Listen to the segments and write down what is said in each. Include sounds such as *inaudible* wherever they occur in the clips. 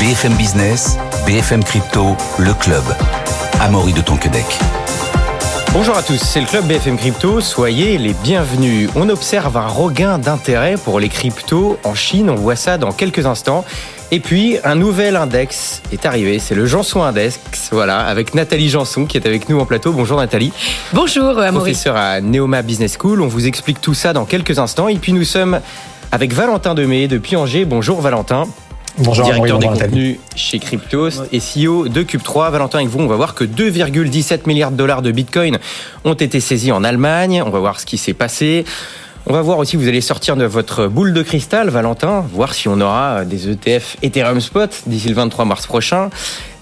BFM Business, BFM Crypto, le club. Amaury de Tonquedec. Bonjour à tous, c'est le club BFM Crypto, soyez les bienvenus. On observe un regain d'intérêt pour les cryptos en Chine, on voit ça dans quelques instants. Et puis, un nouvel index est arrivé, c'est le Janson Index, voilà, avec Nathalie Janson qui est avec nous en plateau. Bonjour Nathalie. Bonjour Amaury. Professeur à Neoma Business School, on vous explique tout ça dans quelques instants. Et puis nous sommes avec Valentin Demey depuis Angers. Bonjour Valentin. Bonjour, directeur des contenus chez Cryptos et CEO de Cube3. Valentin, avec vous, on va voir que 2,17 milliards de dollars de Bitcoin ont été saisis en Allemagne. On va voir ce qui s'est passé. On va voir aussi, vous allez sortir de votre boule de cristal, Valentin, voir si on aura des ETF Ethereum Spot d'ici le 23 mars prochain.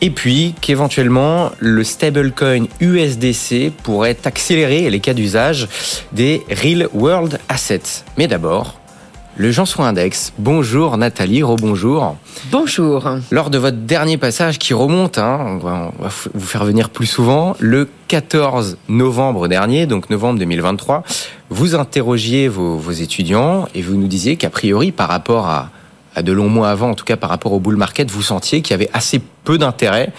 Et puis qu'éventuellement, le stablecoin USDC pourrait accélérer les cas d'usage des Real World Assets. Mais d'abord, le Janson Index. Bonjour Nathalie, rebonjour. Bonjour. Lors de votre dernier passage qui remonte, hein, on, va, vous faire venir plus souvent, le 14 novembre dernier, donc novembre 2023, vous interrogiez vos, vos étudiants et vous nous disiez qu'a priori par rapport à, à de longs mois avant, en tout cas par rapport au bull market, vous sentiez qu'il y avait assez peu d'intérêt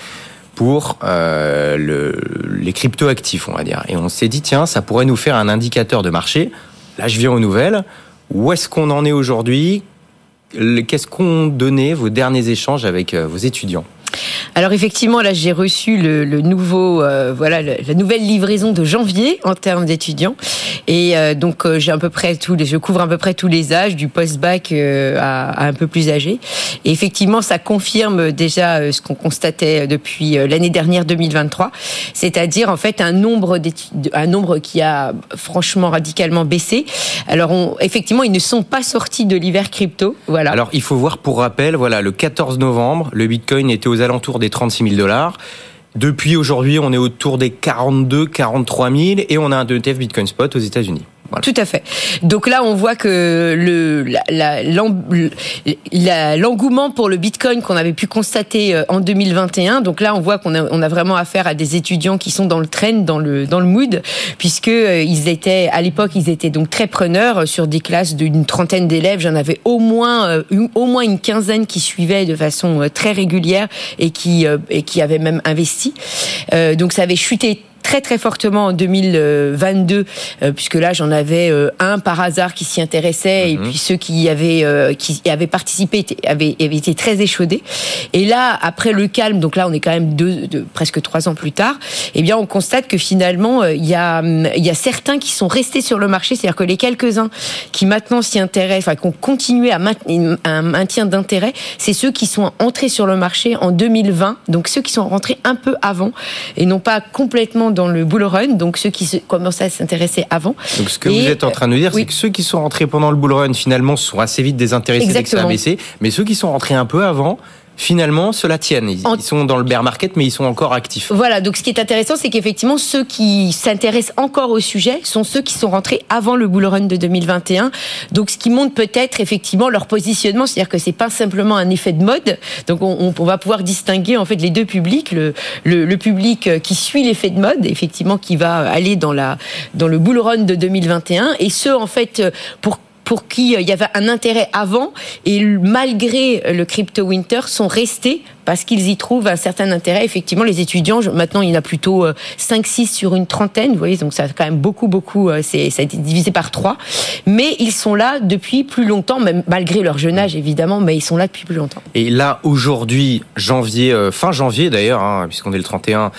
pour euh, le, les crypto-actifs, on va dire. Et on s'est dit, tiens, ça pourrait nous faire un indicateur de marché. Là, je viens aux nouvelles. Où est-ce qu'on en est aujourd'hui? Qu'est-ce qu'ont donné vos derniers échanges avec euh, vos étudiants? Alors effectivement, là j'ai reçu le, nouveau, euh, voilà, la nouvelle livraison de janvier en termes d'étudiants, et euh, donc euh, j'ai à peu près tous je couvre à peu près tous les âges, du post-bac à, à, un peu plus âgé. Et effectivement, ça confirme déjà ce qu'on constatait depuis l'année dernière 2023, c'est-à-dire en fait un nombre un nombre qui a franchement radicalement baissé. Alors on, effectivement, ils ne sont pas sortis de l'hiver crypto, voilà. Alors il faut voir pour rappel, voilà, le 14 novembre, le Bitcoin était aux alentours des 36 000 dollars. Depuis aujourd'hui, on est autour des 42, 43 000 et on a un ETF Bitcoin Spot aux États-Unis. Tout à fait. Donc là, on voit que le l'engouement pour le Bitcoin qu'on avait pu constater euh, en 2021. Donc là, on voit qu'on a, vraiment affaire à des étudiants qui sont dans le trend, dans le mood, puisque euh, ils étaient à l'époque, ils étaient donc très preneurs sur des classes d'une trentaine d'élèves. J'en avais au moins euh, une, au moins une quinzaine qui suivaient de façon très régulière et qui et qui avaient même investi. donc ça avait chuté très très fortement en 2022, euh, puisque là j'en avais euh, un par hasard qui s'y intéressait, et mhm. puis ceux qui avaient euh, qui avaient participé avaient, avaient, été très échaudés. Et là, après le calme, donc là on est quand même deux, deux presque trois ans plus tard, eh bien on constate que finalement il y a il y a certains qui sont restés sur le marché, c'est-à-dire que les quelques uns qui maintenant s'y intéressent, enfin qui ont continué à maintenir un maintien d'intérêt, c'est ceux qui sont entrés sur le marché en 2020, donc ceux qui sont rentrés un peu avant et non pas complètement dans le bull run, donc ceux qui commençaient à s'intéresser avant. Donc ce que vous êtes en train de dire, c'est que ceux qui sont rentrés pendant le bull run, finalement, sont assez vite désintéressés dès que ça a baissé, mais ceux qui sont rentrés un peu avant, finalement, cela tiennent. Ils, sont dans le bear market, mais ils sont encore actifs. Voilà, donc ce qui est intéressant, c'est qu'effectivement, ceux qui s'intéressent encore au sujet sont ceux qui sont rentrés avant le bull run de 2021. Donc ce qui montre peut-être effectivement leur positionnement, c'est-à-dire que c'est pas simplement un effet de mode. Donc on, on, va pouvoir distinguer en fait les deux publics, le, le, le public qui suit l'effet de mode, effectivement, qui va aller dans la dans le bull run de 2021, et ceux en fait pour pour qui euh, il y avait un intérêt avant et malgré le crypto winter sont restés parce qu'ils y trouvent un certain intérêt. Effectivement, les étudiants, maintenant, il y en a plutôt 5-6 euh, sur une trentaine, vous voyez, donc ça fait quand même beaucoup, beaucoup, euh, c'est, ça a été divisé par 3. Mais ils sont là depuis plus longtemps, même malgré leur jeune âge, évidemment, mais ils sont là depuis plus longtemps. Et là, aujourd'hui, janvier, fin janvier d'ailleurs, hein, puisqu'on est le 31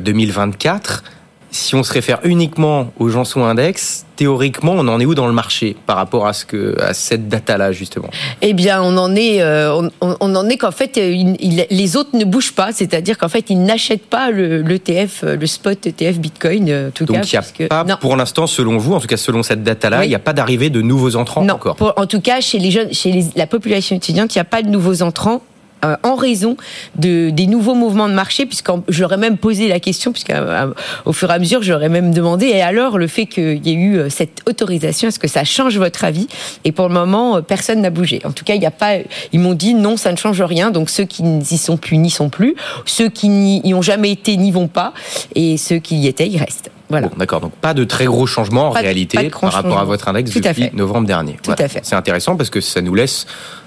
2024, si on se réfère uniquement au Janson Index, théoriquement, on en est où dans le marché par rapport à ce que à cette data-là justement? Eh bien, on en est, euh, on, en est qu'en fait, les autres ne bougent pas, c'est-à-dire qu'en fait, ils n'achètent pas le, le, spot ETF Bitcoin. Euh, tout Donc, il n'y a pas, pour l'instant, selon vous, en tout cas selon cette data-là, il n'y a pas d'arrivée de nouveaux entrants non, encore? en tout cas, chez les jeunes, chez la population étudiante, il n'y a pas de nouveaux entrants euh, en raison de, des nouveaux mouvements de marché, puisque j'aurais même posé la question, puisqu'au euh, fur et à mesure, j'aurais même demandé, et alors le fait qu'il y ait eu euh, cette autorisation, est-ce que ça change votre avis? Et pour le moment, personne n'a bougé. En tout cas, il n'y a pas. Ils m'ont dit non, ça ne change rien. Donc ceux qui n'y sont plus n'y sont plus, ceux qui n'y ont jamais été n'y vont pas, et ceux qui y étaient, ils restent. Voilà. Bon, D'accord, donc pas de très gros changements en réalité par rapport à votre index depuis novembre dernier. Tout à fait. C'est intéressant parce que ça nous laisse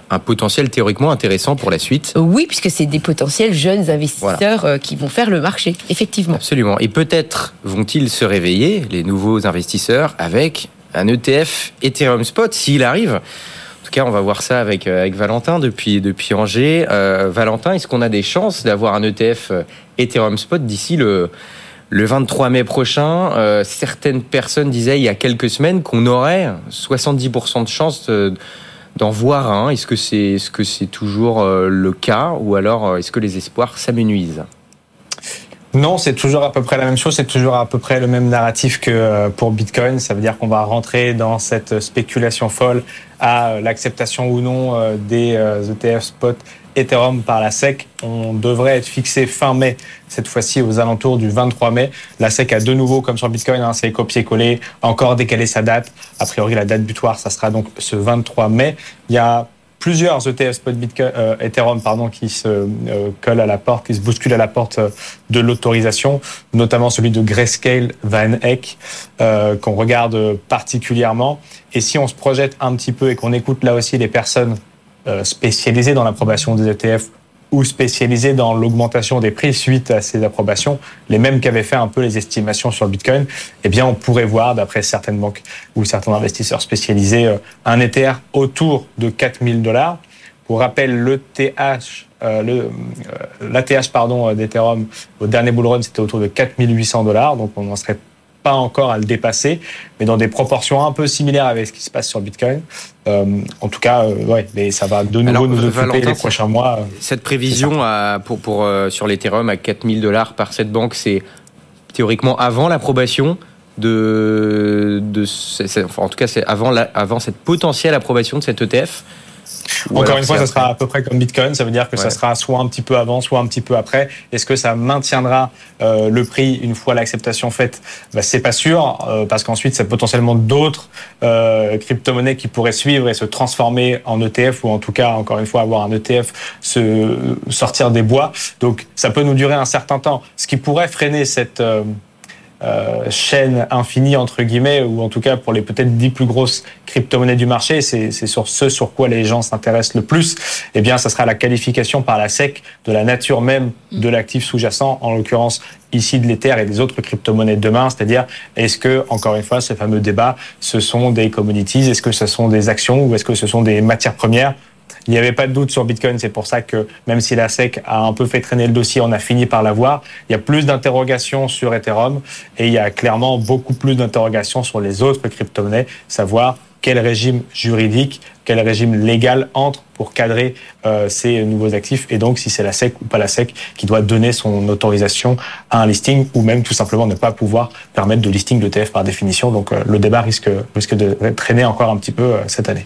un potentiel théoriquement intéressant pour la suite. Oui, puisque c'est des potentiels jeunes investisseurs qui vont faire le marché, effectivement. Absolument. Et peut-être vont-ils se réveiller, les nouveaux investisseurs, avec un ETF Ethereum Spot, s'il arrive. En tout cas, on va voir ça avec, avec Valentin depuis, depuis Angers. Valentin, est-ce qu'on a des chances d'avoir un ETF Ethereum Spot d'ici le, le 23 mai prochain, euh, certaines personnes disaient il y a quelques semaines qu'on aurait 70% de chances d'en voir un. Est-ce que c'est c'est toujours euh, le cas ou alors euh, est-ce que les espoirs s'amenuisent? Non, c'est toujours à peu près la même chose, c'est toujours à peu près le même narratif que pour Bitcoin. Ça veut dire qu'on va rentrer dans cette spéculation folle à l'acceptation ou non des ETF spot Ethereum par la SEC. On devrait être fixé fin mai, cette fois-ci aux alentours du 23 mai. La SEC a de nouveau, comme sur Bitcoin, hein, c'est copier-coller, encore décalé sa date. A priori, la date butoir, ça sera donc ce 23 mai. Il y a plusieurs ETF spot Bitcoin, euh, Ethereum pardon, qui se euh, collent à la porte, qui se bousculent à la porte euh, de l'autorisation, notamment celui de Grayscale Van Eck, qu'on regarde particulièrement. Et si on se projette un petit peu et qu'on écoute là aussi les personnes euh, spécialisés dans l'approbation des ETF ou spécialisés dans l'augmentation des prix suite à ces approbations, les mêmes qu'avaient fait un peu les estimations sur le Bitcoin, eh bien, on pourrait voir, d'après certaines banques ou certains investisseurs spécialisés, euh, un Ether autour de 4000 dollars. Pour rappel, le TH, euh, le, l'ATH pardon d'Ethereum au dernier bull run, c'était autour de 4800 dollars, donc on en serait pas encore à le dépasser, mais dans des proportions un peu similaires avec ce qui se passe sur Bitcoin. Euh, en tout cas, euh, ouais, mais ça va de nouveau nous occuper les prochains mois. Cette prévision à, pour, pour, euh, sur l'Ethereum à 4000 dollars par cette banque, c'est théoriquement avant l'approbation de, de en tout cas, c'est avant, la, avant cette potentielle approbation de cet ETF. Encore une fois, ça sera à peu près comme Bitcoin. Ça veut dire que ça sera soit un petit peu avant, soit un petit peu après. Est-ce que ça maintiendra euh, le prix une fois l'acceptation faite? Bah, C'est pas sûr, euh, parce qu'ensuite, c'est potentiellement d'autres euh, crypto-monnaies qui pourraient suivre et se transformer en ETF, ou en tout cas, encore une fois, avoir un ETF se sortir des bois. Donc, ça peut nous durer un certain temps. Ce qui pourrait freiner cette euh, chaîne infinie entre guillemets, ou en tout cas pour les peut-être dix plus grosses crypto-monnaies du marché, c'est sur ce sur quoi les gens s'intéressent le plus. Eh bien, ça sera la qualification par la SEC de la nature même de l'actif sous-jacent, en l'occurrence ici de l'Ether et des autres crypto-monnaies de demain, c'est-à-dire est-ce que, encore une fois, ce fameux débat, ce sont des commodities, est-ce que ce sont des actions ou est-ce que ce sont des matières premières? Il n'y avait pas de doute sur Bitcoin. C'est pour ça que même si la SEC a un peu fait traîner le dossier, on a fini par l'avoir. Il y a plus d'interrogations sur Ethereum et il y a clairement beaucoup plus d'interrogations sur les autres crypto-monnaies, savoir quel régime juridique, quel régime légal entre pour cadrer euh, ces nouveaux actifs et donc si c'est la SEC ou pas la SEC qui doit donner son autorisation à un listing ou même tout simplement ne pas pouvoir permettre de listing d'ETF par définition. Donc euh, le débat risque, risque de traîner encore un petit peu euh, cette année.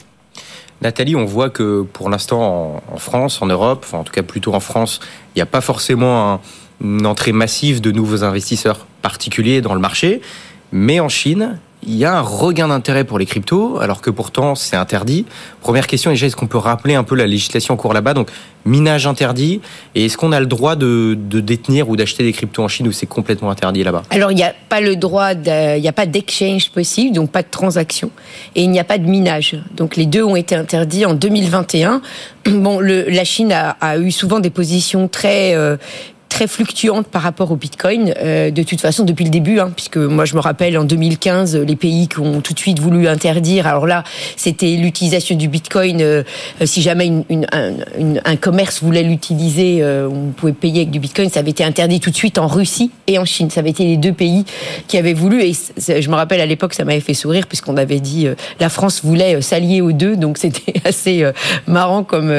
Nathalie, on voit que pour l'instant en, France, en Europe, enfin en tout cas plutôt en France, il n'y a pas forcément une entrée massive de nouveaux investisseurs particuliers dans le marché. Mais en Chine, il y a un regain d'intérêt pour les cryptos, alors que pourtant c'est interdit. Première question, déjà, est-ce qu'on peut rappeler un peu la législation en cours là-bas? Donc, minage interdit, et est-ce qu'on a le droit de, détenir ou d'acheter des cryptos en Chine ou c'est complètement interdit là-bas? Alors, il n'y a pas le droit, il n'y a pas d'exchange possible, donc pas de transaction, et il n'y a pas de minage. Donc, les deux ont été interdits en 2021. Bon, la Chine a, a, eu souvent des positions très euh, fluctuante par rapport au Bitcoin, euh, de toute façon depuis le début, hein, puisque moi je me rappelle en 2015 les pays qui ont tout de suite voulu interdire. Alors là, c'était l'utilisation du Bitcoin. Euh, si jamais un, commerce voulait l'utiliser, euh, on pouvait payer avec du Bitcoin. Ça avait été interdit tout de suite en Russie et en Chine. Ça avait été les deux pays qui avaient voulu. Et je me rappelle à l'époque, ça m'avait fait sourire puisqu'on avait dit la France voulait s'allier aux deux, donc *laughs* c'était assez marrant comme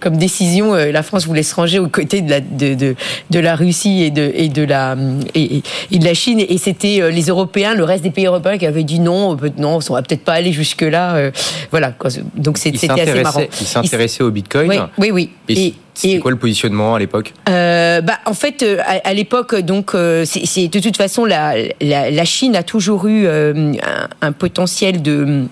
comme décision. La France voulait se ranger aux côtés de la de de, la Russie et de, et de, la, et, de la Chine. Et c'était euh, les Européens, le reste des pays européens qui avaient dit non, non, on va peut-être pas aller jusque-là. Euh, voilà. Donc c'était assez marrant. Ils s'intéressaient au Bitcoin. Oui, oui. Et, c'était quoi le positionnement à l'époque? Euh, bah, En fait, à, l'époque, donc, c'est de toute façon, la, la, Chine a toujours eu un, un potentiel de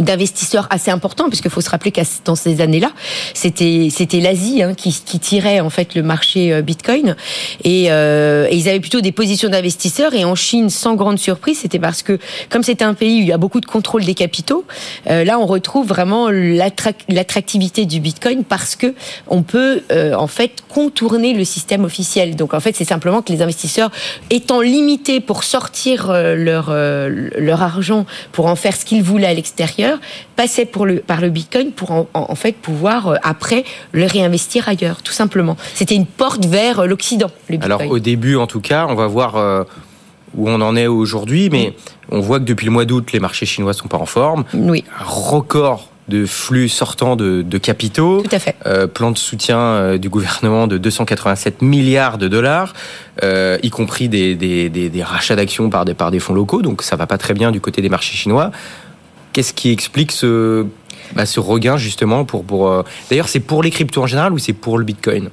d'investisseurs assez importants, puisqu'il faut se rappeler qu'à dans ces années-là, c'était c'était l'Asie hein, qui, qui tirait en fait le marché euh, Bitcoin, et, euh, ils avaient plutôt des positions d'investisseurs. Et en Chine, sans grande surprise, c'était parce que comme c'est un pays où il y a beaucoup de contrôle des capitaux, euh, là on retrouve vraiment l'attractivité du Bitcoin parce que on peut euh, en fait contourner le système officiel. Donc en fait, c'est simplement que les investisseurs étant limités pour sortir euh, leur leur argent pour en faire ce qu'ils voulaient à l'extérieur passait pour le, par le Bitcoin pour en, fait pouvoir euh, après le réinvestir ailleurs, tout simplement. C'était une porte vers euh, l'Occident. Alors au début, en tout cas, on va voir euh, où on en est aujourd'hui, mais on voit que depuis le mois d'août, les marchés chinois sont pas en forme. Oui. Un record de flux sortant de, capitaux. Tout à fait. plan de soutien du gouvernement de 287 milliards de dollars, y compris des, des, des rachats d'actions par des, par des fonds locaux. Donc ça va pas très bien du côté des marchés chinois. Qu'est-ce qui explique ce, bah, ce regain justement pour, pour euh, D'ailleurs, c'est pour les cryptos en général ou c'est pour le Bitcoin?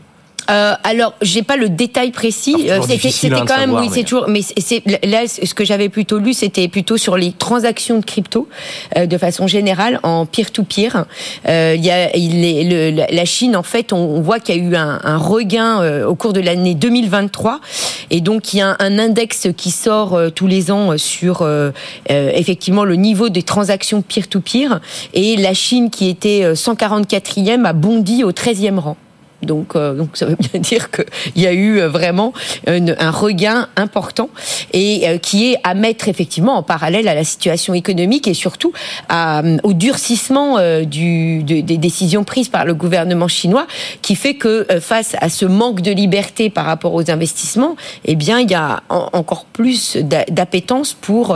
Euh, alors, j'ai pas le détail précis. Euh, c'était hein, quand même, oui, c'est toujours. Mais c'est là, ce que j'avais plutôt lu, c'était plutôt sur les transactions de crypto, euh, de façon générale, en peer-to-peer. Euh, il y a il la Chine, en fait, on, voit qu'il y a eu un, un regain euh, au cours de l'année 2023, et donc il y a un, un index qui sort tous les ans sur effectivement le niveau des transactions peer-to-peer, et la Chine, qui était 144e, a bondi au 13e rang. Donc, euh, donc ça veut bien *laughs* dire qu'il y a eu euh, vraiment un regain important et euh, qui est à mettre effectivement en parallèle à la situation économique et surtout au durcissement du, des décisions prises par le gouvernement chinois, qui fait que face à ce manque de liberté par rapport aux investissements, eh bien il y a encore plus d'appétence pour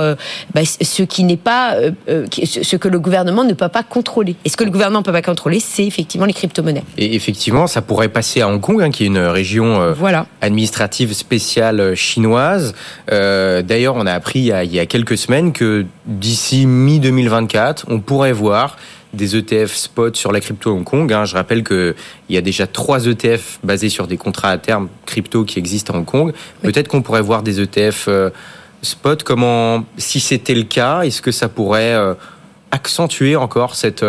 bah, ce qui n'est pas ce que le gouvernement ne peut pas contrôler. Et ce que le gouvernement ne peut pas contrôler, c'est effectivement les crypto-monnaies. Et effectivement, ça passer à Hong Kong, hein, qui est une région euh, administrative spéciale euh, chinoise. Euh, d'ailleurs, on a appris il y a, il y a quelques semaines que d'ici mi-2024, on pourrait voir des ETF spot sur la crypto Hong Kong. Hein. Je rappelle qu'il y a déjà trois ETF basés sur des contrats à terme crypto qui existent à Hong Kong. Peut-être qu'on pourrait voir des ETF spot. Comment, si c'était le cas, est-ce que ça pourrait accentuer encore cette,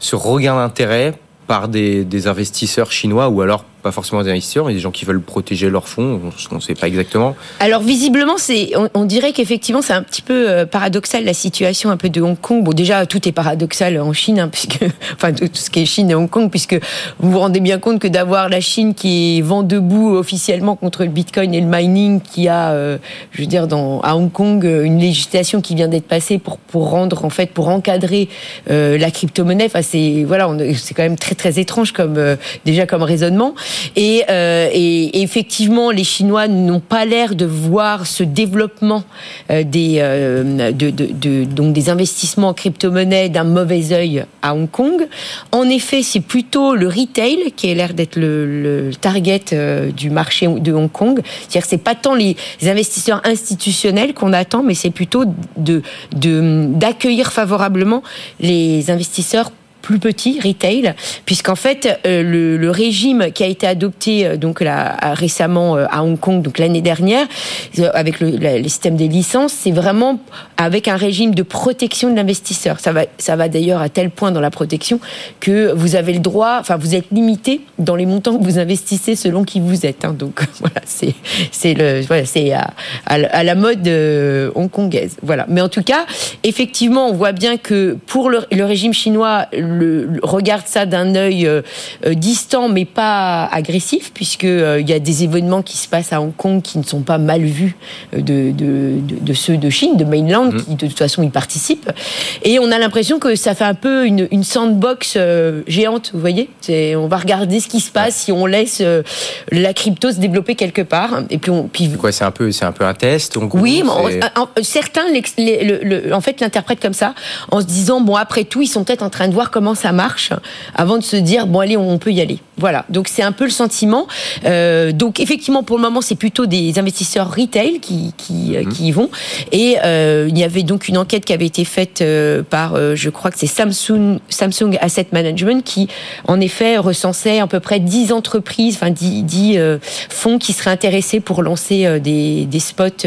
ce regain d'intérêt par des, investisseurs chinois ou alors pas forcément des investisseurs, mais des gens qui veulent protéger leurs fonds, qu'on ne sait pas exactement. Alors visiblement, c'est, on, dirait qu'effectivement, c'est un petit peu euh, paradoxal la situation un peu de Hong Kong. Bon, déjà, tout est paradoxal en Chine, hein, *laughs* puisque, enfin, tout ce qui est Chine et Hong Kong, puisque vous vous rendez bien compte que d'avoir la Chine qui vent debout officiellement contre le Bitcoin et le mining, qui a, euh, je veux dire, dans, à Hong Kong, une législation qui vient d'être passée pour, pour rendre, en fait, pour encadrer euh, la crypto-monnaie. Enfin, c'est, voilà, c'est quand même très, très étrange comme, déjà comme raisonnement. Euh, et, effectivement, les Chinois n'ont pas l'air de voir ce développement euh, des, euh, donc des investissements en crypto-monnaie d'un mauvais œil à Hong Kong. En effet, c'est plutôt le retail qui a l'air d'être le, target du marché de Hong Kong. C'est-à-dire c'est pas tant les investisseurs institutionnels qu'on attend, mais c'est plutôt de d'accueillir favorablement les investisseurs plus petit, retail, puisqu'en fait euh, le, régime qui a été adopté euh, donc là, récemment euh, à Hong Kong, donc l'année dernière, avec le, système des licences, c'est vraiment avec un régime de protection de l'investisseur. Ça va, ça va d'ailleurs à tel point dans la protection que vous avez le droit, enfin vous êtes limité dans les montants que vous investissez selon qui vous êtes. Hein. Donc *laughs* voilà, c'est c'est le voilà, c'est à, à, la mode hongkongaise. Voilà. Mais en tout cas, effectivement, on voit bien que pour le régime chinois regarde ça d'un œil euh, euh, distant mais pas agressif, puisque euh, y a des événements qui se passent à Hong Kong qui ne sont pas mal vus de, de, ceux de Chine, de mainland, mmh. qui de toute façon y participent. Et on a l'impression que ça fait un peu une, une sandbox géante, vous voyez. On va regarder ce qui se passe si on laisse la crypto se développer quelque part. Et puis, on, puis quoi, c'est un peu, c'est un peu un test. Oui, certains, en fait, l'interprètent comme ça, en se disant bon, après tout, ils sont peut-être en train de voir comment ça marche avant de se dire bon allez on peut y aller. Voilà, donc c'est un peu le sentiment. Euh, donc effectivement pour le moment c'est plutôt des investisseurs retail qui qui, euh, mhm. qui y vont. Et euh, il y avait donc une enquête qui avait été faite euh, par je crois que c'est Samsung Samsung Asset Management qui en effet recensait à peu près 10 entreprises, enfin 10, 10 fonds qui seraient intéressés pour lancer des, des spots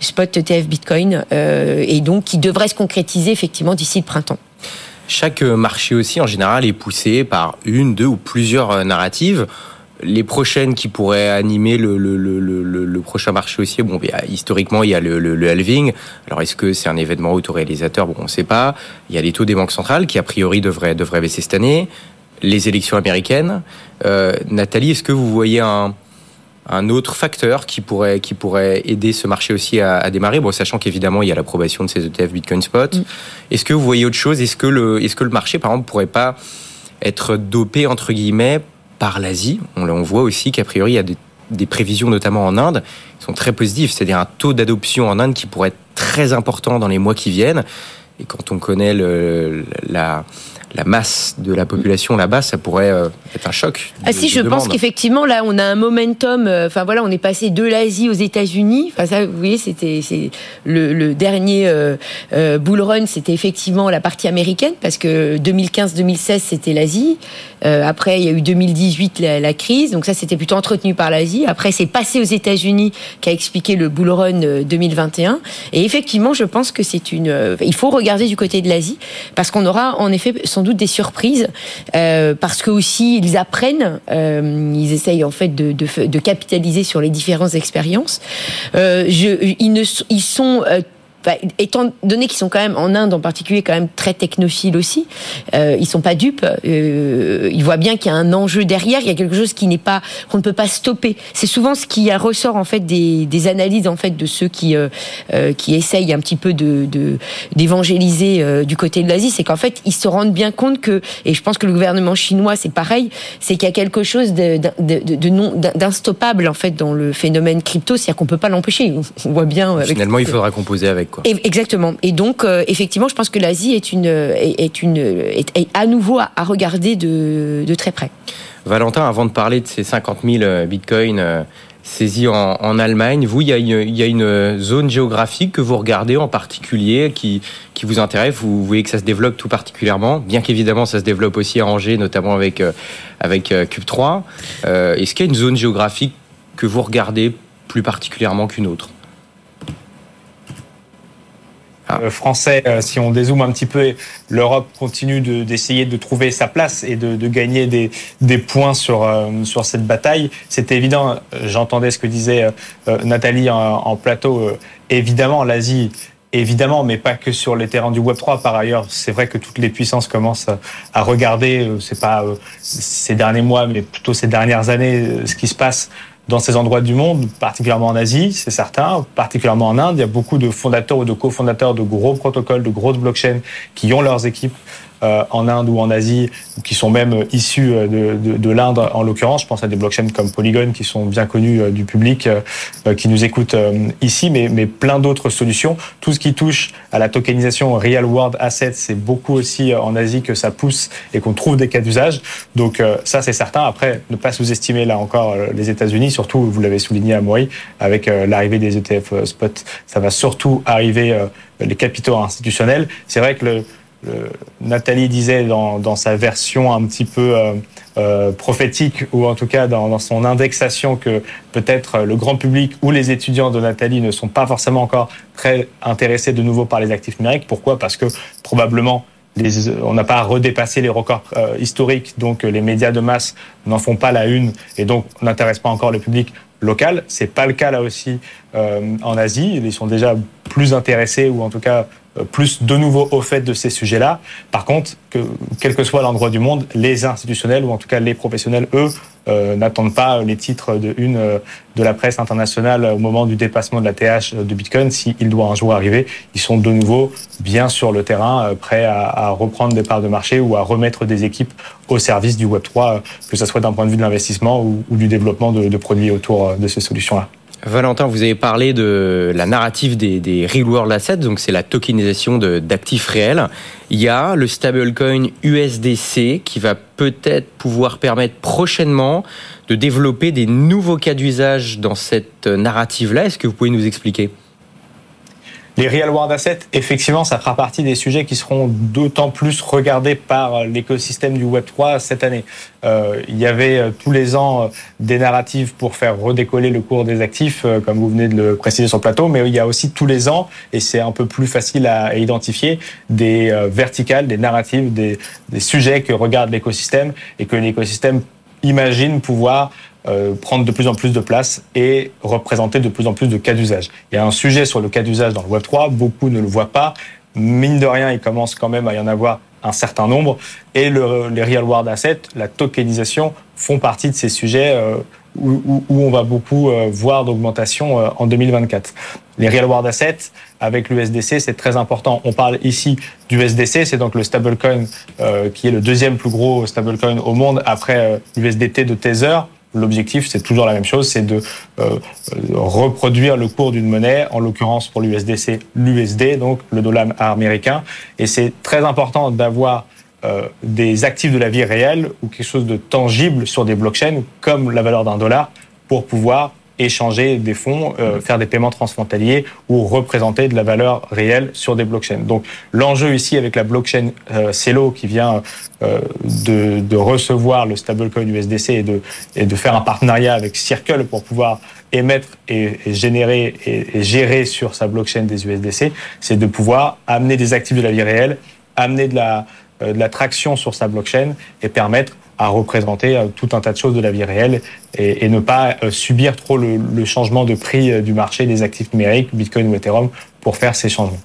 spots ETF Bitcoin et donc qui devraient se concrétiser effectivement d'ici le printemps. Chaque marché aussi, en général, est poussé par une, deux ou plusieurs narratives les prochaines qui pourraient animer le, le, le, le prochain marché aussi, bon, historiquement, il y a le, le, halving. Alors, est-ce que c'est un événement autoréalisateur? Bon, on ne sait pas. Il y a les taux des banques centrales qui, a priori, devraient, devraient baisser cette année. Les élections américaines. Euh, Nathalie, est-ce que vous voyez un, un autre facteur qui pourrait, qui pourrait aider ce marché aussi à, à démarrer Bon, sachant qu'évidemment, il y a l'approbation de ces ETF Bitcoin Spot. Mm. Est-ce que vous voyez autre chose? Est-ce que, le, est-ce que le marché, par exemple, pourrait pas être dopé, entre guillemets, par l'Asie? On, voit aussi qu'a priori, il y a des, prévisions, notamment en Inde, qui sont très positives, c'est-à-dire un taux d'adoption en Inde qui pourrait être très important dans les mois qui viennent. Et quand on connaît le, la, la masse de la population là-bas, ça pourrait euh, être un choc. ah si, je pense qu'effectivement là, on a un momentum. Euh, enfin voilà, on est passé de l'Asie aux États-Unis. Enfin ça, vous voyez, c'était le, dernier euh, bull run, c'était effectivement la partie américaine parce que 2015-2016 c'était l'Asie. après, il y a eu 2018 la, la crise, donc ça c'était plutôt entretenu par l'Asie. Après, c'est passé aux États-Unis qui a expliqué le bull run 2021. Et effectivement, je pense que c'est une. il faut regarder du côté de l'Asie parce qu'on aura en effet son doute des surprises euh, parce que aussi ils apprennent, euh, ils essayent en fait de, capitaliser sur les différentes expériences. Euh, ils, ne, ils sont euh, étant donné qu'ils sont quand même en Inde en particulier quand même très technophiles aussi, euh, ils sont pas dupes. Euh, ils voient bien qu'il y a un enjeu derrière. Il y a quelque chose qui n'est pas qu'on ne peut pas stopper. C'est souvent ce qui ressort en fait des, des analyses en fait de ceux qui euh, euh qui essayent un petit peu de d'évangéliser euh, du côté de l'Asie, c'est qu'en fait ils se rendent bien compte que et je pense que le gouvernement chinois c'est pareil, c'est qu'il y a quelque chose de, de, de, de non d'instoppable en fait dans le phénomène crypto, c'est-à-dire qu'on peut pas l'empêcher. On voit bien. Finalement, il faudra composer avec. Exactement. Et donc, euh, effectivement, je pense que l'Asie est une est une est, à nouveau à, regarder de, de, très près. Valentin, avant de parler de ces 50 000 euh, bitcoins euh, saisis en, en, Allemagne, vous, il y, a une, il y, a une, zone géographique que vous regardez en particulier qui, qui vous intéresse? Vous voyez que ça se développe tout particulièrement, bien qu'évidemment ça se développe aussi à Angers, notamment avec avec Cube 3. Est-ce qu'il y a une zone géographique que vous regardez plus particulièrement qu'une autre? Ah. Euh, français, euh, si on dézoome un petit peu, l'Europe continue d'essayer de, trouver sa place et de, gagner des, des, points sur, euh, sur cette bataille. C'est évident, j'entendais ce que disait Nathalie en, plateau, évidemment, l'Asie évidemment, mais pas que sur les terrains du Web 3. Par ailleurs, c'est vrai que toutes les puissances commencent à regarder, c'est pas ces derniers mois, mais plutôt ces dernières années, ce qui se passe dans ces endroits du monde, particulièrement en Asie, c'est certain, particulièrement en Inde. Il y a beaucoup de fondateurs ou de cofondateurs de gros protocoles, de grosses blockchains qui ont leurs équipes en Inde ou en Asie, qui sont même issus euh, de, de, de l'Inde en l'occurrence. Je pense à des blockchains comme Polygon qui sont bien connus euh, du public, qui nous écoutent ici, mais, mais plein d'autres solutions. Tout ce qui touche à la tokenisation real world assets, c'est beaucoup aussi en Asie que ça pousse et qu'on trouve des cas d'usage. Donc ça, c'est certain. Après, ne pas sous-estimer là encore les États-Unis, surtout, vous l'avez souligné à Maury, avec l'arrivée des ETF spot, ça va surtout arriver les capitaux institutionnels. C'est vrai que le, Nathalie disait dans, sa version un petit peu euh, euh, prophétique, ou en tout cas dans, son indexation, que peut-être le grand public ou les étudiants de Nathalie ne sont pas forcément encore très intéressés de nouveau par les actifs numériques. Pourquoi? Parce que probablement on n'a pas redépassé les records euh, historiques, donc les médias de masse n'en font pas la une, et donc on n'intéresse pas encore le public local. C'est pas le cas là aussi en Asie. Ils sont déjà plus intéressés, ou en tout cas plus de nouveau au fait de ces sujets-là. Par contre, que, quel que soit l'endroit du monde, les institutionnels ou en tout cas les professionnels, eux, euh, n'attendent pas les titres de une euh, de la presse internationale au moment du dépassement de la TH de Bitcoin. S'il doit un jour arriver, ils sont de nouveau bien sur le terrain, prêts à, reprendre des parts de marché ou à remettre des équipes au service du Web3, que ce soit d'un point de vue de l'investissement ou, du développement de produits autour de ces solutions-là. Valentin, vous avez parlé de la narrative des, real world assets, donc c'est la tokenisation d'actifs réels. Il y a le stablecoin USDC qui va peut-être pouvoir permettre prochainement de développer des nouveaux cas d'usage dans cette narrative-là. Est-ce que vous pouvez nous expliquer? Les real world assets, effectivement, ça fera partie des sujets qui seront d'autant plus regardés par l'écosystème du Web 3 cette année. Euh, il y avait euh, tous les ans euh, des narratives pour faire redécoller le cours des actifs, comme vous venez de le préciser sur le plateau, mais il y a aussi tous les ans, et c'est un peu plus facile à, identifier, des verticales, des narratives, des, des sujets que regarde l'écosystème et que l'écosystème imagine pouvoir euh, prendre de plus en plus de place et représenter de plus en plus de cas d'usage. Il y a un sujet sur le cas d'usage dans le Web 3, beaucoup ne le voient pas. Mine de rien, il commence quand même à y en avoir un certain nombre. Et le, les real world assets, la tokenisation, font partie de ces sujets euh, où, où, on va beaucoup euh, voir d'augmentation en 2024. Les real world assets, avec l'USDC, c'est très important. On parle ici du USDC, c'est donc le stablecoin qui est le deuxième plus gros stablecoin au monde après l'USDT de Tether. L'objectif, c'est toujours la même chose, c'est de euh, reproduire le cours d'une monnaie, en l'occurrence pour l'USDC, l'USD, donc le dollar américain. Et c'est très important d'avoir euh, des actifs de la vie réelle ou quelque chose de tangible sur des blockchains, comme la valeur d'un dollar, pour pouvoir échanger des fonds, euh, faire des paiements transfrontaliers ou représenter de la valeur réelle sur des blockchains. Donc l'enjeu ici avec la blockchain euh, Celo qui vient euh, de, de, recevoir le stablecoin USDC et de, et de faire un partenariat avec Circle pour pouvoir émettre et, et générer et, et, gérer sur sa blockchain des USDC, c'est de pouvoir amener des actifs de la vie réelle, amener de la, euh, de la traction sur sa blockchain et permettre à représenter euh, tout un tas de choses de la vie réelle et, ne pas euh, subir trop le, le, changement de prix euh, du marché des actifs numériques, Bitcoin ou Ethereum, pour faire ces changements.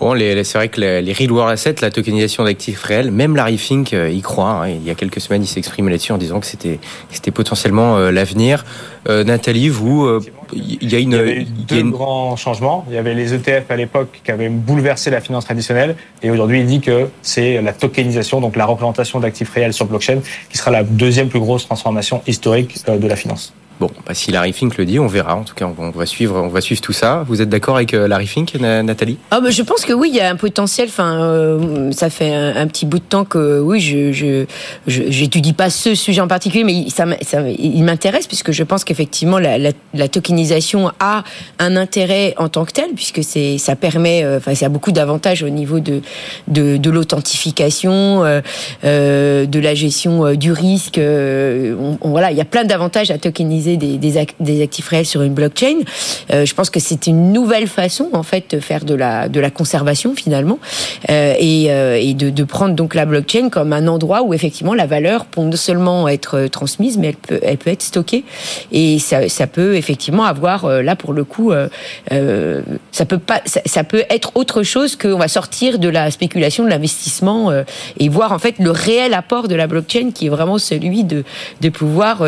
Bon, c'est vrai que les, les real world assets, la tokenisation d'actifs réels, même Larry Fink y croit. Hein. Il y a quelques semaines, il s'exprimait là-dessus en disant que c'était c'était potentiellement l'avenir. Euh, Nathalie, vous, il y a une. Il y avait deux une... grands changements. Il y avait les ETF à l'époque qui avaient bouleversé la finance traditionnelle, et aujourd'hui il dit que c'est la tokenisation, donc la représentation d'actifs réels sur blockchain, qui sera la deuxième plus grosse transformation historique de la finance. Bon, bah, si Larry Fink le dit, on verra. En tout cas, on va suivre, on va suivre tout ça. Vous êtes d'accord avec euh, Larry Fink, Nathalie? Ah bah, je pense que oui, il y a un potentiel. Enfin, euh, ça fait un, petit bout de temps que oui, je j'étudie pas ce sujet en particulier, mais ça, ça il m'intéresse puisque je pense qu'effectivement la, la, tokenisation a un intérêt en tant que tel puisque c'est ça permet, euh, enfin, ça a beaucoup d'avantages au niveau de de, de l'authentification, de la gestion du risque. Voilà, il y a plein d'avantages à tokeniser des, actifs réels sur une blockchain. Euh, je pense que c'est une nouvelle façon en fait de faire de la conservation finalement euh, et, euh, de, prendre donc la blockchain comme un endroit où effectivement la valeur peut non seulement être transmise mais elle peut être stockée et ça, peut effectivement avoir là pour le coup ça peut être autre chose qu'on va sortir de la spéculation de l'investissement et voir en fait le réel apport de la blockchain qui est vraiment celui de de pouvoir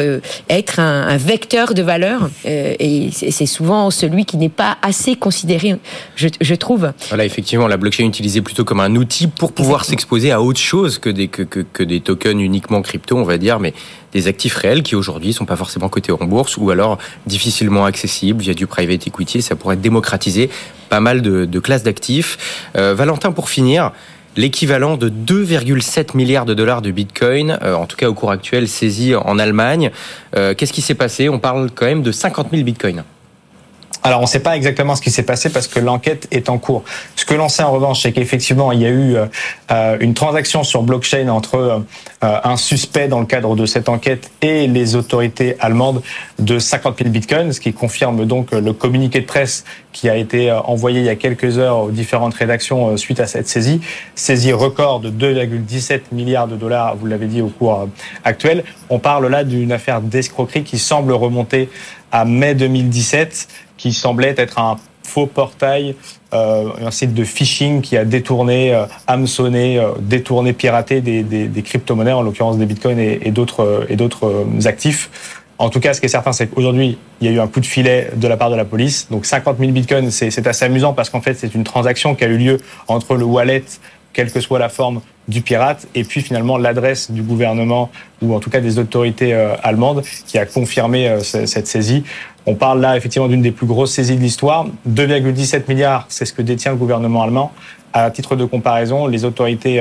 être un, un vecteur de valeur euh, et c'est souvent celui qui n'est pas assez considéré, je, je, trouve. Voilà, effectivement, la blockchain est utilisée plutôt comme un outil pour pouvoir s'exposer à autre chose que des, que, que, que, des tokens uniquement crypto, on va dire, mais des actifs réels qui aujourd'hui sont pas forcément cotés en bourse ou alors difficilement accessibles via du private equity. Ça pourrait démocratiser pas mal de, de classes d'actifs. Euh, Valentin, pour finir, l'équivalent de 2,7 milliards de dollars de Bitcoin, euh, en tout cas au cours actuel, saisi en Allemagne. Euh, Qu'est-ce qui s'est passé? On parle quand même de 50 000 Bitcoins. Alors, on ne sait pas exactement ce qui s'est passé parce que l'enquête est en cours. Ce que l'on sait en revanche, c'est qu'effectivement, il y a eu euh, une transaction sur blockchain entre euh, un suspect dans le cadre de cette enquête et les autorités allemandes de 50 000 bitcoins, ce qui confirme donc le communiqué de presse qui a été euh, envoyé il y a quelques heures aux différentes rédactions euh, suite à cette saisie. Saisie record de 2,17 milliards de dollars, vous l'avez dit, au cours euh, actuel. On parle là d'une affaire d'escroquerie qui semble remonter à mai 2017 qui semblait être un faux portail, euh, un site de phishing qui a détourné, euh, hameçonné, euh, détourné, piraté des, des, des crypto-monnaies, en l'occurrence des bitcoins et, et d'autres et d'autres actifs. En tout cas, ce qui est certain, c'est qu'aujourd'hui, il y a eu un coup de filet de la part de la police. Donc 50 000 bitcoins, c'est assez amusant parce qu'en fait, c'est une transaction qui a eu lieu entre le wallet, quelle que soit la forme du pirate, et puis finalement l'adresse du gouvernement ou en tout cas des autorités euh, allemandes qui a confirmé euh, cette saisie. On parle là effectivement d'une des plus grosses saisies de l'histoire. 2,17 milliards, c'est ce que détient le gouvernement allemand. À titre de comparaison, les autorités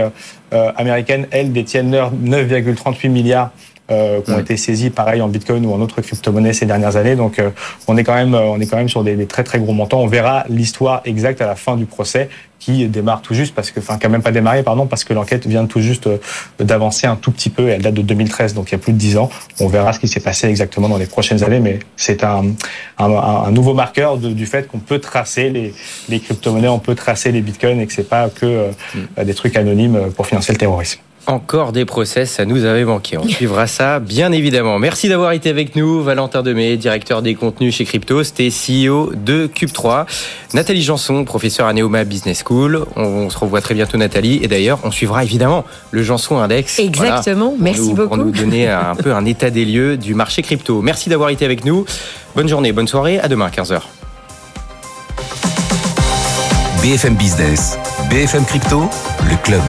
euh, américaines, elles, détiennent 9,38 milliards euh, qui ont été saisis, pareil en Bitcoin ou en autres crypto-monnaies ces dernières années. Donc, on est quand même, on est quand même sur des, des très très gros montants. On verra l'histoire exacte à la fin du procès qui démarre tout juste parce que, enfin, a même pas démarré, pardon, parce que l'enquête vient tout juste euh, d'avancer un tout petit peu. Et elle date de 2013, donc il y a plus de 10 ans. On verra ce qui s'est passé exactement dans les prochaines années, mais c'est un, un, un, nouveau marqueur du fait qu'on peut tracer les, les crypto-monnaies, on peut tracer les bitcoins et que c'est pas que euh, mm. des trucs anonymes pour financer le terrorisme. Encore des process, ça nous avait manqué. On suivra ça, bien évidemment. Merci d'avoir été avec nous, Valentin Demey, directeur des contenus chez Crypto, c'était CEO de Cube3. Nathalie Janson, professeur à Neoma Business School. On se revoit très bientôt, Nathalie. Et d'ailleurs, on suivra évidemment le Janson Index. Exactement, merci beaucoup. Pour nous donner un peu un *laughs* état des lieux du marché crypto. Merci d'avoir été avec nous. Bonne journée, bonne soirée. À demain, 15h. BFM Business, BFM Crypto, le club.